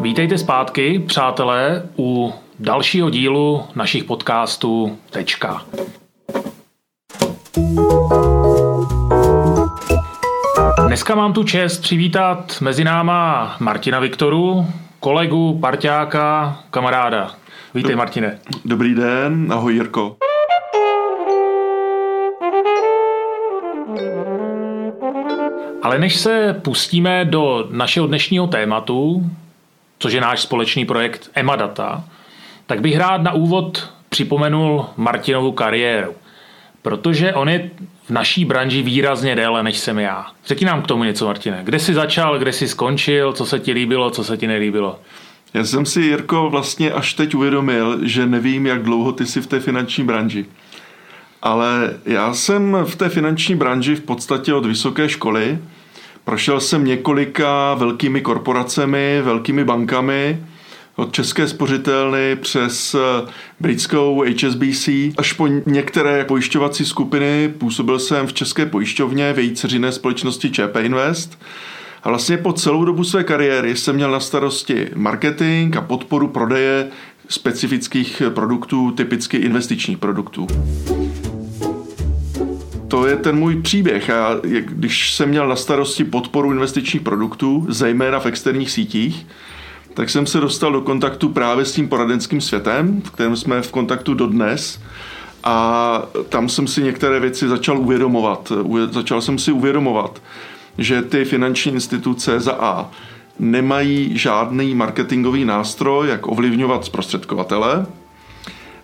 Vítejte zpátky, přátelé, u dalšího dílu našich podcastů Tečka. Dneska mám tu čest přivítat mezi náma Martina Viktoru, kolegu, parťáka, kamaráda. Vítej, Do, Martine. Dobrý den, ahoj Jirko. Ale než se pustíme do našeho dnešního tématu, což je náš společný projekt Emadata, tak bych rád na úvod připomenul Martinovu kariéru. Protože on je v naší branži výrazně déle, než jsem já. Řekni nám k tomu něco, Martine. Kde jsi začal, kde jsi skončil, co se ti líbilo, co se ti nelíbilo? Já jsem si, Jirko, vlastně až teď uvědomil, že nevím, jak dlouho ty jsi v té finanční branži. Ale já jsem v té finanční branži v podstatě od vysoké školy. Prošel jsem několika velkými korporacemi, velkými bankami, od České spořitelny přes eh, britskou HSBC až po některé pojišťovací skupiny. Působil jsem v České pojišťovně v její dceřiné společnosti ČP Invest. A vlastně po celou dobu své kariéry jsem měl na starosti marketing a podporu prodeje specifických produktů, typicky investičních produktů to je ten můj příběh. Já, když jsem měl na starosti podporu investičních produktů, zejména v externích sítích, tak jsem se dostal do kontaktu právě s tím poradenským světem, v kterém jsme v kontaktu dodnes. A tam jsem si některé věci začal uvědomovat. Začal jsem si uvědomovat, že ty finanční instituce za A nemají žádný marketingový nástroj, jak ovlivňovat zprostředkovatele,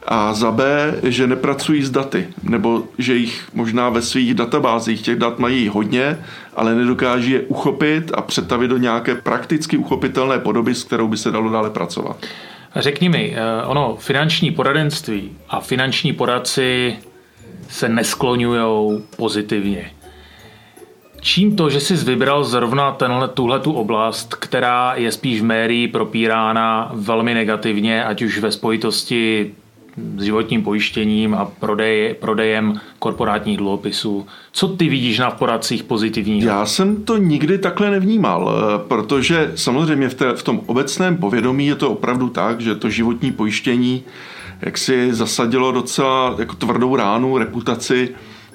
a za B, že nepracují s daty, nebo že jich možná ve svých databázích těch dat mají hodně, ale nedokáží je uchopit a přetavit do nějaké prakticky uchopitelné podoby, s kterou by se dalo dále pracovat. Řekni mi, eh, ono finanční poradenství a finanční poradci se neskloňují pozitivně. Čím to, že jsi vybral zrovna tenhle, tuhletu oblast, která je spíš v propírána velmi negativně, ať už ve spojitosti s životním pojištěním a prodej, prodejem korporátních dluhopisů. Co ty vidíš na poradcích pozitivního? Já jsem to nikdy takhle nevnímal, eh, protože samozřejmě v, té, v tom obecném povědomí je to opravdu tak, že to životní pojištění jak si zasadilo docela jako tvrdou ránu reputaci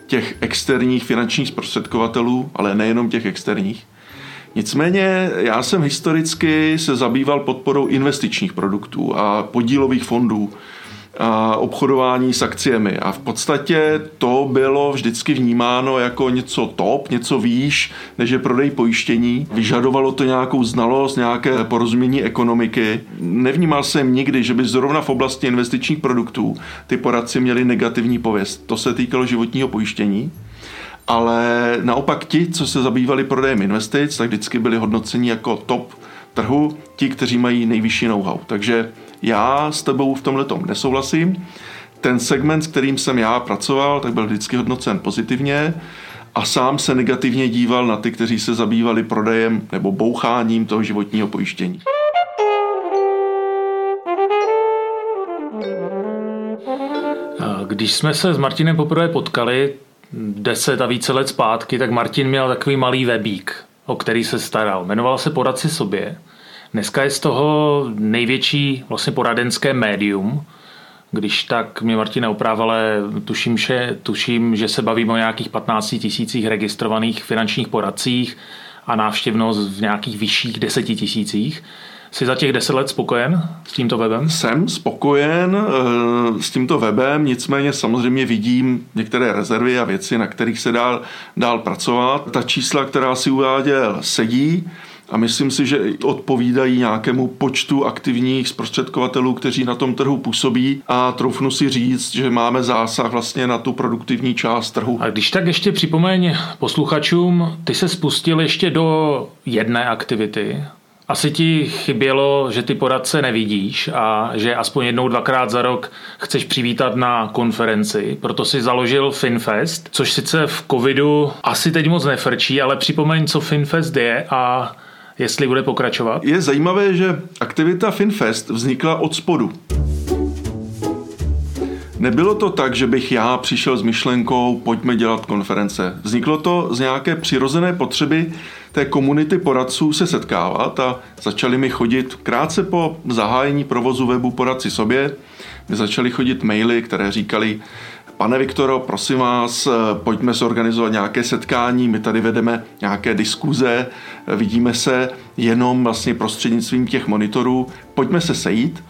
těch externích finančních zprostředkovatelů, ale nejenom těch externích. Nicméně já jsem historicky se zabýval podporou investičních produktů a podílových fondů obchodování s akciemi. A v podstatě to bylo vždycky vnímáno jako něco top, něco výš, než je prodej pojištění. Vyžadovalo to nějakou znalost, nějaké porozumění ekonomiky. Nevnímal jsem nikdy, že by zrovna v oblasti investičních produktů ty poradci měli negativní pověst. To se týkalo životního pojištění. Ale naopak ti, co se zabývali prodejem investic, tak vždycky byli hodnoceni jako top trhu ti, kteří mají nejvyšší know-how. Takže já s tebou v tomhle tom nesouhlasím. Ten segment, s kterým jsem já pracoval, tak byl vždycky hodnocen pozitivně a sám se negativně díval na ty, kteří se zabývali prodejem nebo boucháním toho životního pojištění. Když jsme se s Martinem poprvé potkali deset a více let zpátky, tak Martin měl takový malý webík, o který se staral. Jmenoval se Poradci sobě. Dneska je z toho největší vlastně poradenské médium, když tak mě Martina oprav, ale tuším že, tuším, že se bavíme o nějakých 15 tisících registrovaných finančních poradcích a návštěvnost v nějakých vyšších 10 tisících. Jsi za těch 10 let spokojen s tímto webem? Jsem spokojen e, s tímto webem, nicméně samozřejmě vidím některé rezervy a věci, na kterých se dál, dál pracovat. Ta čísla, která si uváděl, sedí a myslím si, že odpovídají nějakému počtu aktivních zprostředkovatelů, kteří na tom trhu působí a troufnu si říct, že máme zásah vlastně na tu produktivní část trhu. A když tak ještě připomeň posluchačům, ty se spustil ještě do jedné aktivity, asi ti chybělo, že ty poradce nevidíš a že aspoň jednou, dvakrát za rok chceš přivítat na konferenci. Proto si založil FinFest, což sice v covidu asi teď moc nefrčí, ale připomeň, co FinFest je a jestli bude pokračovat? Je zajímavé, že aktivita FinFest vznikla od spodu. Nebylo to tak, že bych já přišel s myšlenkou, pojďme dělat konference. Vzniklo to z nějaké přirozené potřeby té komunity poradců se setkávat a začali mi chodit krátce po zahájení provozu webu Poradci sobě, mi začaly chodit maily, které říkali, Pane Viktoro, prosím vás, pojďme zorganizovat nějaké setkání, my tady vedeme nějaké diskuze, vidíme se jenom vlastně prostřednictvím těch monitorů, pojďme se sejít.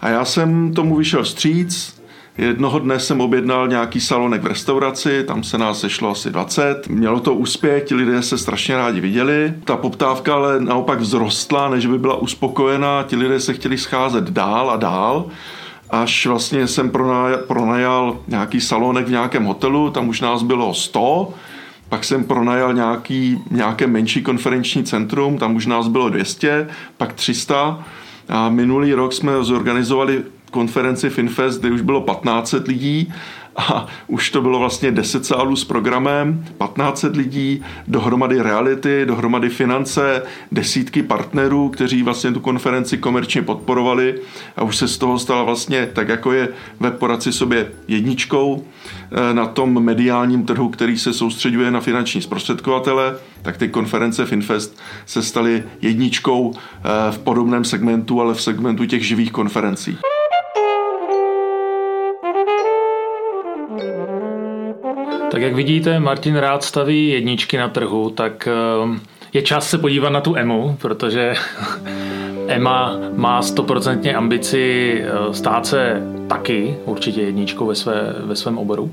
A já jsem tomu vyšel vstříc, Jednoho dne jsem objednal nějaký salonek v restauraci, tam se nás sešlo asi 20. Mělo to úspěch, ti lidé se strašně rádi viděli. Ta poptávka ale naopak vzrostla, než by byla uspokojená, ti lidé se chtěli scházet dál a dál až vlastně jsem pronajal nějaký salonek v nějakém hotelu, tam už nás bylo 100, pak jsem pronajal nějaký, nějaké menší konferenční centrum, tam už nás bylo 200, pak 300 a minulý rok jsme zorganizovali konferenci FinFest, kde už bylo 1500 lidí a už to bylo vlastně 10 sálů s programem, 1500 lidí, dohromady reality, dohromady finance, desítky partnerů, kteří vlastně tu konferenci komerčně podporovali a už se z toho stala vlastně tak, jako je web poradci sobě jedničkou eh, na tom mediálním trhu, který se soustředuje na finanční zprostředkovatele, tak ty konference FinFest se staly jedničkou eh, v podobném segmentu, ale v segmentu těch živých konferencí. Tak jak vidíte, Martin rád staví jedničky na trhu, tak ehm, je čas se podívat na tu EMU, protože EMA má stoprocentně ambici eh, stát se taky určitě jedničkou ve, své, ve svém oboru.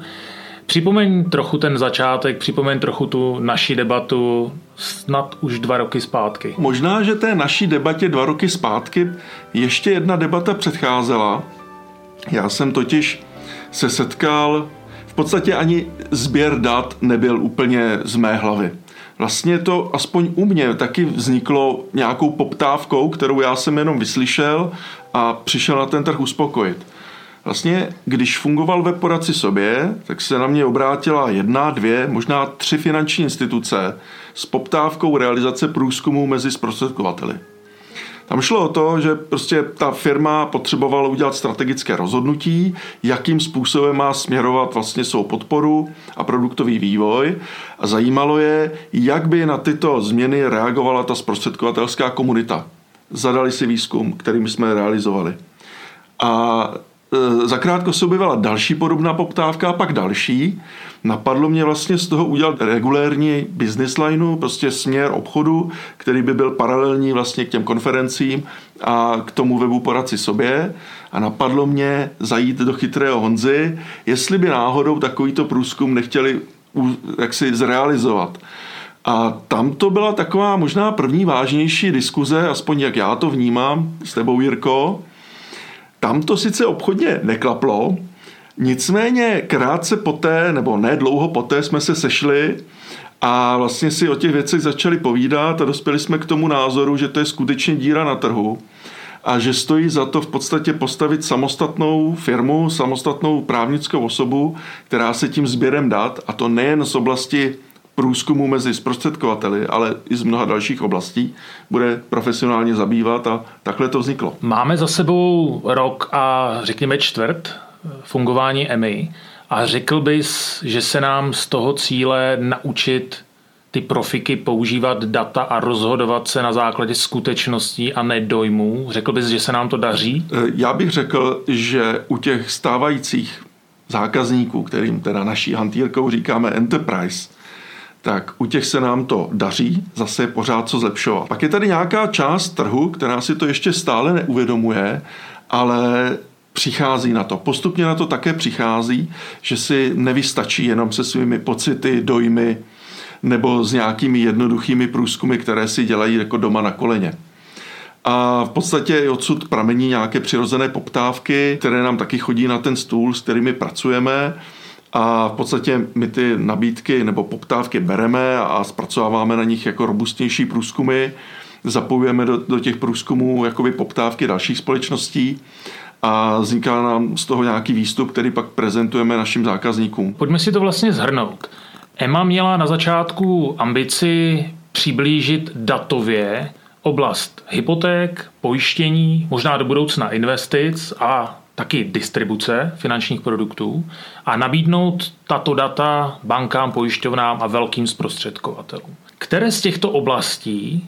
Připomeň trochu ten začátek, připomeň trochu tu naši debatu snad už dva roky zpátky. Možná, že té naší debatě dva roky zpátky ještě jedna debata předcházela. Já jsem totiž se setkal podstatě ani sběr dat nebyl úplně z mé hlavy. Vlastně to aspoň u mě taky vzniklo nějakou poptávkou, kterou já jsem jenom vyslyšel a přišel na ten trh uspokojit. Vlastně, když fungoval web poradci sobě, tak se na mě obrátila jedna, dvě, možná tři finanční instituce s poptávkou realizace průzkumu mezi zprostředkovateli. Tam šlo o to, že prostě ta firma potřebovala udělat strategické rozhodnutí, jakým způsobem má směrovat vlastně svou podporu a produktový vývoj a zajímalo je, jak by na tyto změny reagovala ta zprostředkovatelská komunita. Zadali si výzkum, kterým jsme realizovali. A zakrátko se objevila další podobná poptávka a pak další. Napadlo mě vlastně z toho udělat regulérní business lineu, prostě směr obchodu, který by byl paralelní vlastně k těm konferencím a k tomu webu poradci sobě. A napadlo mě zajít do chytrého Honzy, jestli by náhodou takovýto průzkum nechtěli jaksi zrealizovat. A tam to byla taková možná první vážnější diskuze, aspoň jak já to vnímám s tebou, Jirko. Tam to sice obchodně neklaplo, Nicméně krátce poté, nebo ne dlouho poté, jsme se sešli a vlastně si o těch věcech začali povídat a dospěli jsme k tomu názoru, že to je skutečně díra na trhu a že stojí za to v podstatě postavit samostatnou firmu, samostatnou právnickou osobu, která se tím sběrem dat, a to nejen z oblasti průzkumu mezi zprostředkovateli, ale i z mnoha dalších oblastí, bude profesionálně zabývat a takhle to vzniklo. Máme za sebou rok a řekněme čtvrt fungování EMI a řekl bys, že se nám z toho cíle naučit ty profiky používat data a rozhodovat se na základě skutečností a ne dojmů? Řekl bys, že se nám to daří? Eh, já bych řekl, že u těch stávajících zákazníků, kterým teda naší hantýrkou říkáme enterprise, tak u těch se nám to daří, zase je pořád co zlepšovat. Pak je tady nějaká část trhu, která si to ještě stále neuvědomuje, ale přichází na to. Postupně na to také přichází, že si nevystačí jenom se svými pocity, dojmy nebo s nějakými jednoduchými průzkumy, které si dělají jako doma na koleně. A v podstatě odsud pramení nějaké přirozené poptávky, které nám taky chodí na ten stůl, s kterými pracujeme. A v podstatě my ty nabídky nebo poptávky bereme a zpracováváme na nich jako robustnější průzkumy, zapojujeme do, do těch průzkumů jakoby poptávky dalších společností a vzniká nám z toho nějaký výstup, který pak prezentujeme našim zákazníkům. Pojďme si to vlastně zhrnout. EMA měla na začátku ambici přiblížit datově oblast hypoték, pojištění, možná do budoucna investic a taky distribuce finančních produktů a nabídnout tato data bankám, pojišťovnám a velkým zprostředkovatelům. Které z těchto oblastí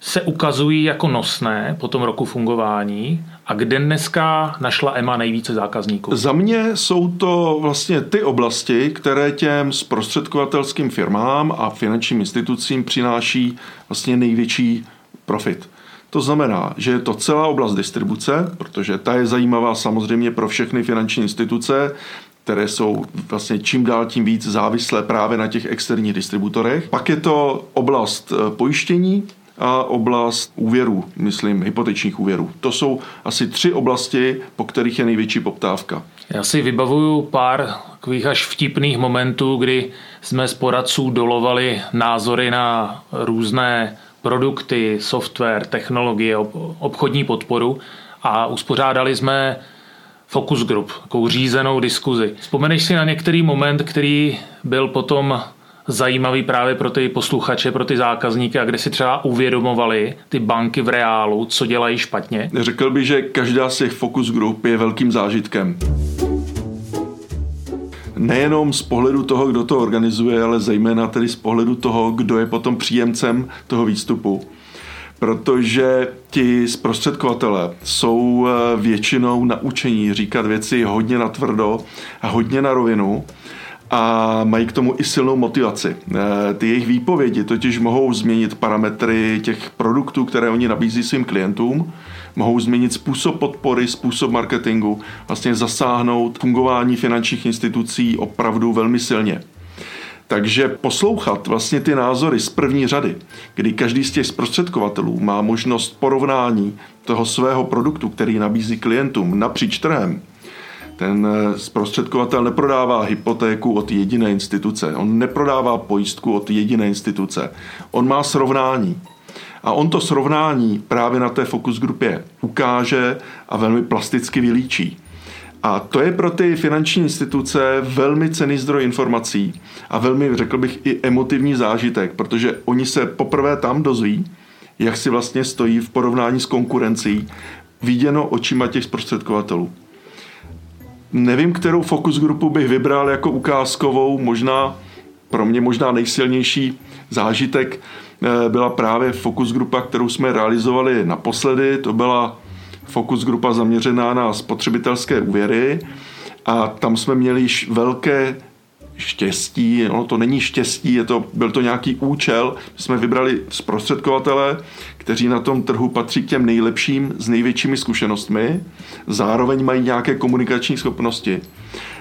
se ukazují jako nosné po tom roku fungování a kde dneska našla EMA nejvíce zákazníků? Za mě jsou to vlastně ty oblasti, které těm zprostředkovatelským firmám a finančním institucím přináší vlastně největší profit. To znamená, že je to celá oblast distribuce, protože ta je zajímavá samozřejmě pro všechny finanční instituce, které jsou vlastně čím dál tím víc závislé právě na těch externích distributorech. Pak je to oblast eh, pojištění, a oblast úvěrů, myslím, hypotečních úvěrů. To jsou asi tři oblasti, po kterých je největší poptávka. Já si vybavuju pár takových až vtipných momentů, kdy jsme z poradců dolovali názory na různé produkty, software, technologie, obchodní podporu a uspořádali jsme focus group, takovou řízenou diskuzi. Vzpomeneš si na některý moment, který byl potom zajímavý právě pro ty posluchače, pro ty zákazníky a kde si třeba uvědomovali ty banky v reálu, co dělají špatně? Řekl bych, že každá z těch focus group je velkým zážitkem. Nejenom z pohledu toho, kdo to organizuje, ale zejména tedy z pohledu toho, kdo je potom příjemcem toho výstupu. Protože ti zprostředkovatele jsou eh, většinou naučení říkat věci hodně natvrdo a hodně na rovinu a mají k tomu i silnou motivaci. Eh, ty jejich výpovědi totiž mohou změnit parametry těch produktů, které oni nabízí svým klientům, mohou změnit způsob podpory, způsob marketingu, vlastně zasáhnout fungování finančních institucí opravdu velmi silně. Takže poslouchat vlastně ty názory z první řady, kdy každý z těch zprostředkovatelů má možnost porovnání toho svého produktu, který nabízí klientům napříč trhem, ten eh, zprostředkovatel neprodává hypotéku od jediné instituce, on neprodává pojistku od jediné instituce, on má srovnání. A on to srovnání právě na té fokus grupě ukáže a velmi plasticky vylíčí. A to je pro ty finanční instituce velmi cený zdroj informací a velmi, řekl bych, i emotivní zážitek, protože oni se poprvé tam dozví, jak si vlastně stojí v porovnání s konkurencí, viděno očima těch zprostředkovatelů. Nevím, kterou fokus grupu bych vybral jako ukázkovou, možná pro mě možná nejsilnější zážitek eh, byla právě fokus grupa, kterou jsme realizovali naposledy. To byla fokus grupa zaměřená na spotřebitelské úvěry a tam jsme měli již velké štěstí, ono to není štěstí, je to, byl to nějaký účel. My jsme vybrali zprostředkovatele, kteří na tom trhu patří k těm nejlepším s největšími zkušenostmi, zároveň mají nějaké komunikační schopnosti,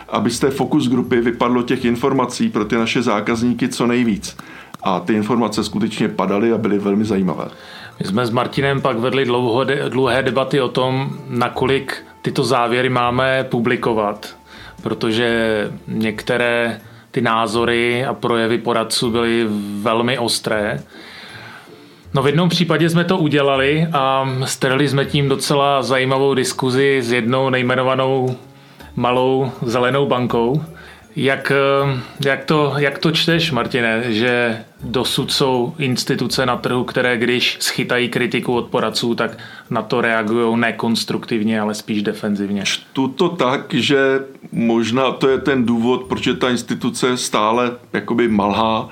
aby z té fokus grupy vypadlo těch informací pro ty naše zákazníky co nejvíc. A ty informace skutečně padaly a byly velmi zajímavé. My jsme s Martinem pak vedli dlouho, dlouhé debaty o tom, nakolik tyto závěry máme publikovat, protože některé ty názory a projevy poradců byly velmi ostré. No v jednom případě jsme to udělali a strhli jsme tím docela zajímavou diskuzi s jednou nejmenovanou malou zelenou bankou. Jak, eh, jak, to, jak to čteš, Martine, že dosud jsou instituce na trhu, které když schytají kritiku od poradců, tak na to reagují nekonstruktivně, ale spíš defenzivně? Čtu to tak, že možná to je ten důvod, proč je ta instituce stále jakoby malhá.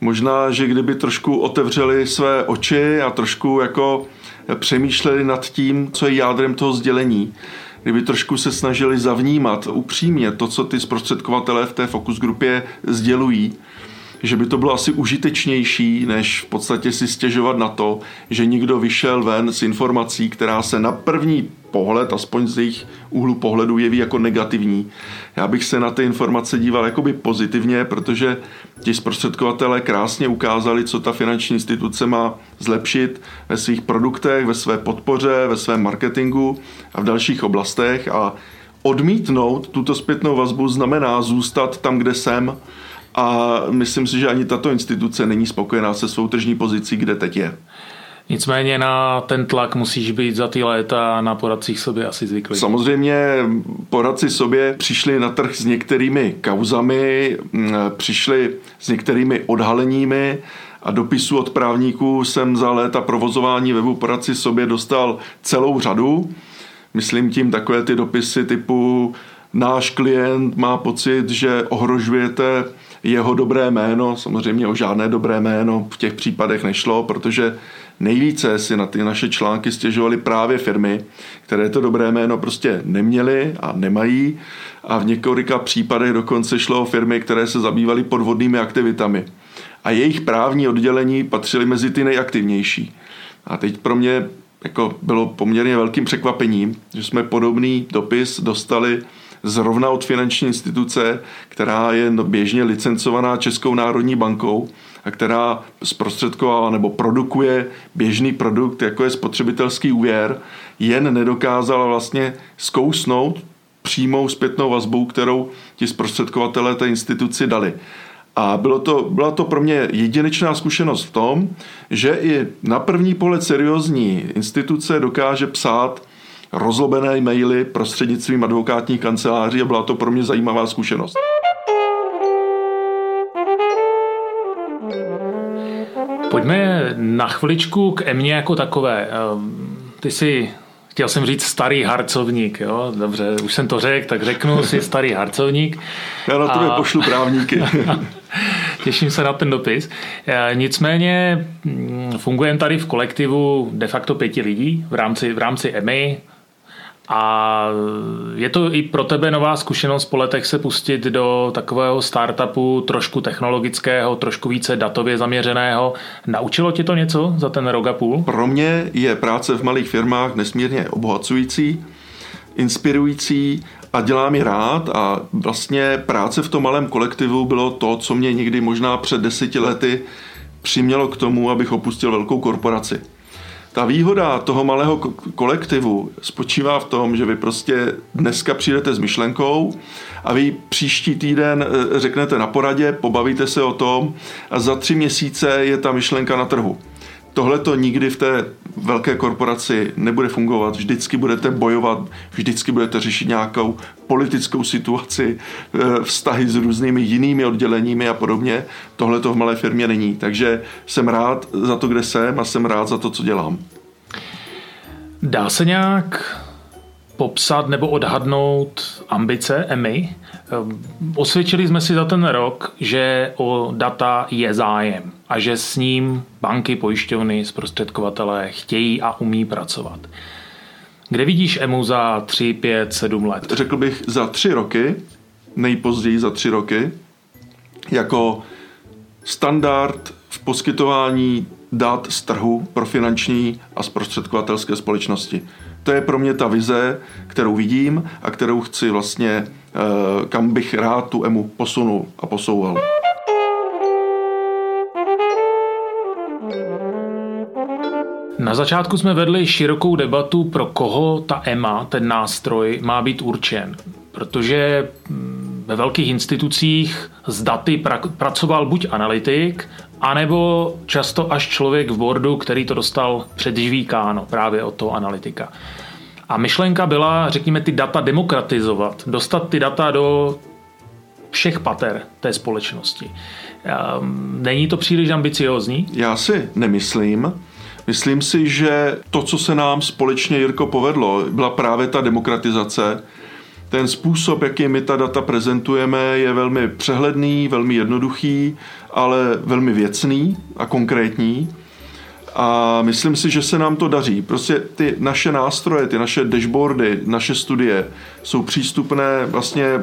Možná, že kdyby trošku otevřeli své oči a trošku jako přemýšleli nad tím, co je jádrem toho sdělení, kdyby trošku se snažili zavnímat upřímně to, co ty zprostředkovatelé v té fokus grupě sdělují, že by to bylo asi užitečnější, než v podstatě si stěžovat na to, že někdo vyšel ven s informací, která se na první pohled, aspoň z jejich úhlu pohledu, jeví jako negativní. Já bych se na ty informace díval jakoby pozitivně, protože ti zprostředkovatelé krásně ukázali, co ta finanční instituce má zlepšit ve svých produktech, ve své podpoře, ve svém marketingu a v dalších oblastech a odmítnout tuto zpětnou vazbu znamená zůstat tam, kde jsem a myslím si, že ani tato instituce není spokojená se svou tržní pozicí, kde teď je. Nicméně na ten tlak musíš být za ty léta na poradcích sobě asi zvyklý. Samozřejmě poradci sobě přišli na trh s některými kauzami, přišli s některými odhaleními a dopisů od právníků jsem za léta provozování webu poradci sobě dostal celou řadu. Myslím tím takové ty dopisy typu náš klient má pocit, že ohrožujete jeho dobré jméno, samozřejmě o žádné dobré jméno v těch případech nešlo, protože nejvíce si na ty naše články stěžovaly právě firmy, které to dobré jméno prostě neměly a nemají a v několika případech dokonce šlo o firmy, které se zabývaly podvodnými aktivitami. A jejich právní oddělení patřily mezi ty nejaktivnější. A teď pro mě jako bylo poměrně velkým překvapením, že jsme podobný dopis dostali zrovna od finanční instituce, která je běžně licencovaná Českou národní bankou a která zprostředkovala nebo produkuje běžný produkt, jako je spotřebitelský úvěr, jen nedokázala vlastně zkousnout přímou zpětnou vazbu, kterou ti zprostředkovatelé té instituci dali. A bylo to, byla to pro mě jedinečná zkušenost v tom, že i na první pohled seriózní instituce dokáže psát rozlobené e-maily prostřednictvím advokátních kanceláří a byla to pro mě zajímavá zkušenost. Pojďme na chviličku k Emě jako takové. Ehm, ty si chtěl jsem říct starý harcovník, jo? Dobře, už jsem to řekl, tak řeknu si starý harcovník. Já na tebe a... pošlu právníky. Těším se na ten dopis. E, nicméně mm, fungujeme tady v kolektivu de facto pěti lidí v rámci, v rámci EMI. A je to i pro tebe nová zkušenost po letech se pustit do takového startupu trošku technologického, trošku více datově zaměřeného. Naučilo ti to něco za ten rok a půl? Pro mě je práce v malých firmách nesmírně obohacující, inspirující a dělá mi rád a vlastně práce v tom malém kolektivu bylo to, co mě někdy možná před deseti lety přimělo k tomu, abych opustil velkou korporaci. Ta výhoda toho malého kolektivu spočívá v tom, že vy prostě dneska přijdete s myšlenkou a vy příští týden e, řeknete na poradě, pobavíte se o tom a za tři měsíce je ta myšlenka na trhu. Tohle to nikdy v té velké korporaci nebude fungovat. Vždycky budete bojovat, vždycky budete řešit nějakou politickou situaci, e, vztahy s různými jinými odděleními a podobně. Tohle to v malé firmě není. Takže jsem rád za to, kde jsem a jsem rád za to, co dělám. Dá se nějak popsat nebo odhadnout ambice EMI? Osvědčili jsme si za ten rok, že o data je zájem a že s ním banky, pojišťovny, zprostředkovatelé chtějí a umí pracovat. Kde vidíš EMU za 3, 5, 7 let? Řekl bych za 3 roky, nejpozději za 3 roky, jako standard v poskytování dat z trhu pro finanční a zprostředkovatelské společnosti. To je pro mě ta vize, kterou vidím a kterou chci vlastně, kam bych rád tu EMU posunul a posouval. Na začátku jsme vedli širokou debatu, pro koho ta EMA, ten nástroj, má být určen. Protože mm, ve velkých institucích s daty pra- pracoval buď analytik, anebo často až člověk v boardu, který to dostal předžvíkáno právě od toho analytika. A myšlenka byla, řekněme, ty data demokratizovat, dostat ty data do všech pater té společnosti. Ehm, není to příliš ambiciozní? Já si nemyslím. Myslím si, že to, co se nám společně, Jirko, povedlo, byla právě ta demokratizace. Ten způsob, jaký my ta data prezentujeme, je velmi přehledný, velmi jednoduchý, ale velmi věcný a konkrétní. A myslím si, že se nám to daří. Prostě ty naše nástroje, ty naše dashboardy, naše studie jsou přístupné vlastně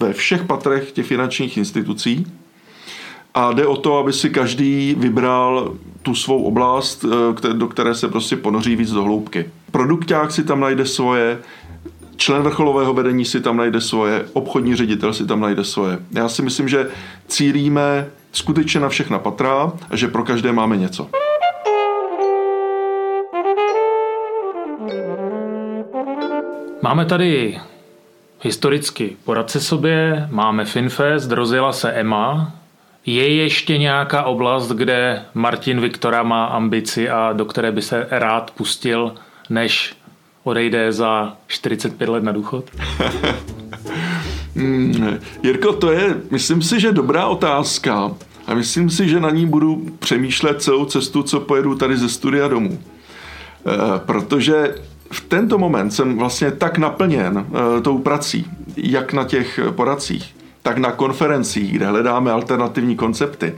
ve všech patrech těch finančních institucí. A jde o to, aby si každý vybral tu svou oblast, eh, do které se prostě ponoří víc do hloubky. Produkták si tam najde svoje, člen vrcholového vedení si tam najde svoje, obchodní ředitel si tam najde svoje. Já si myslím, že cílíme skutečně na všechna patra a že pro každé máme něco. Máme tady historicky poradce sobě, máme Finfest, rozjela se EMA. Je ještě nějaká oblast, kde Martin Viktora má ambici a do které by se rád pustil, než odejde za 45 let na důchod? Hmm, Jirko, to je, myslím si, že dobrá otázka a myslím si, že na ní budu přemýšlet celou cestu, co pojedu tady ze studia domů. E, protože v tento moment jsem vlastně tak naplněn e, tou prací, jak na těch poradcích, tak na konferencích, kde hledáme alternativní koncepty,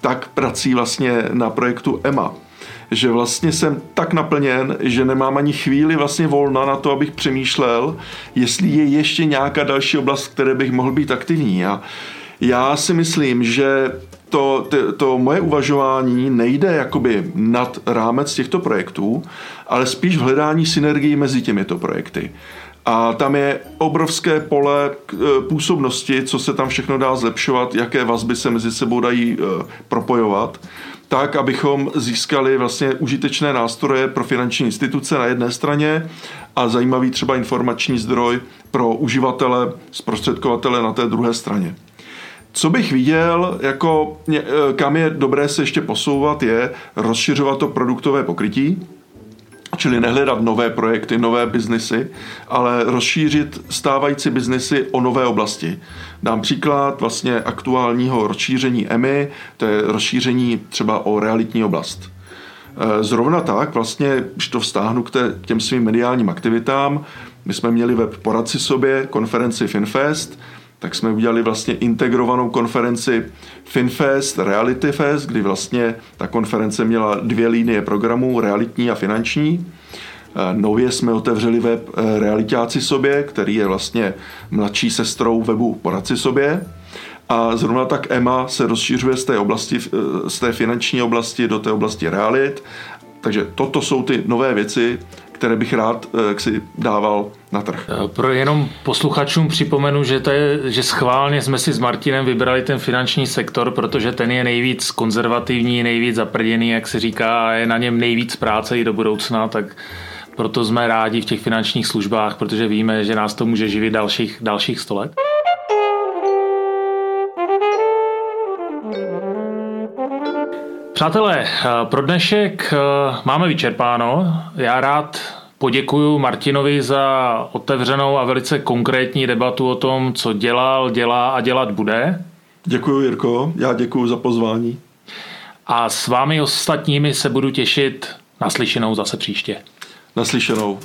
tak prací vlastně na projektu EMA že vlastně jsem tak naplněn, že nemám ani chvíli vlastně volna na to, abych přemýšlel, jestli je ještě nějaká další oblast, které bych mohl být aktivní. A já si myslím, že to, to, to moje uvažování nejde jakoby nad rámec těchto projektů, ale spíš v hledání synergii mezi těmito projekty. A tam je obrovské pole e, působnosti, co se tam všechno dá zlepšovat, jaké vazby se mezi sebou dají e, propojovat tak, abychom získali vlastně užitečné nástroje pro finanční instituce na jedné straně a zajímavý třeba informační zdroj pro uživatele, zprostředkovatele na té druhé straně. Co bych viděl, jako e, kam je dobré se ještě posouvat, je rozšiřovat to produktové pokrytí, čili nehledat nové projekty, nové biznesy, ale rozšířit stávající biznesy o nové oblasti. Dám příklad vlastně aktuálního rozšíření EMI, to je rozšíření třeba o realitní oblast. E, zrovna tak, vlastně, když to vztáhnu k těm svým mediálním aktivitám, my jsme měli web Poradci sobě, konferenci FinFest, tak jsme udělali vlastně integrovanou konferenci FinFest, Reality Fest, kdy vlastně ta konference měla dvě linie programů, realitní a finanční. Eh, nově jsme otevřeli web eh, Realitáci sobě, který je vlastně mladší sestrou webu Poradci sobě. A zrovna tak EMA se rozšiřuje z té, oblasti, eh, z té finanční oblasti do té oblasti realit. Takže toto jsou ty nové věci, které bych rád si dával na trh. Pro jenom posluchačům připomenu, že, to je, že schválně jsme si s Martinem vybrali ten finanční sektor, protože ten je nejvíc konzervativní, nejvíc zaprděný, jak se říká, a je na něm nejvíc práce i do budoucna, tak proto jsme rádi v těch finančních službách, protože víme, že nás to může živit dalších, dalších 100 let. Přátelé, pro dnešek eh, máme vyčerpáno. Já rád poděkuji Martinovi za otevřenou a velice konkrétní debatu o tom, co dělal, dělá a dělat bude. Děkuji, Jirko. Já děkuji za pozvání. A s vámi ostatními se budu těšit naslyšenou zase příště. Naslyšenou.